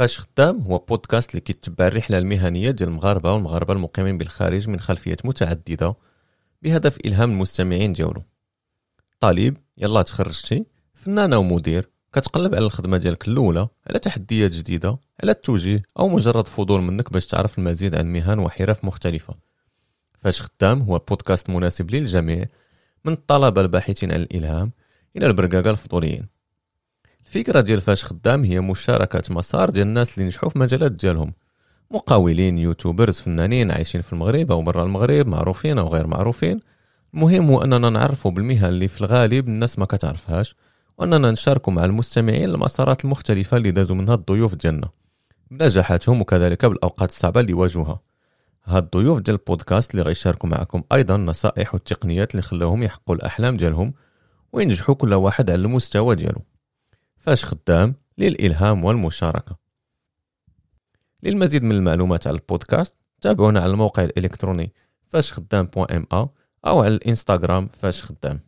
فاش خدام هو بودكاست اللي كيتبع الرحلة المهنية ديال المغاربة والمغاربة المقيمين بالخارج من خلفيات متعددة بهدف إلهام المستمعين ديالو. طالب يلا تخرجتي. فنانه ومدير كتقلب على الخدمة ديالك الأولى على تحديات جديدة على التوجيه أو مجرد فضول منك باش تعرف المزيد عن مهن وحرف مختلفة. فاش خدام هو بودكاست مناسب للجميع من الطلبة الباحثين عن الإلهام إلى البرقاقه الفضوليين. الفكرة ديال فاش خدام هي مشاركة مسار ديال الناس اللي نجحوا في مجالات ديالهم. مقاولين يوتيوبرز فنانين عايشين في المغرب أو برا المغرب معروفين أو غير معروفين. المهم هو أننا نعرفوا بالمهن اللي في الغالب الناس ما كتعرفهاش وأننا نشاركوا مع المستمعين المسارات المختلفة اللي دازوا منها الضيوف ديالنا. بنجاحاتهم وكذلك بالأوقات الصعبة اللي واجهوها. هاد الضيوف ديال البودكاست اللي غيشاركوا معكم أيضا نصائح والتقنيات اللي خلاهم يحققوا الأحلام ديالهم وينجحوا كل واحد على المستوى ديالو. فاش خدام للإلهام والمشاركة. للمزيد من المعلومات على البودكاست تابعونا على الموقع الإلكتروني فاش خدام أو على الإنستغرام فاش خدام.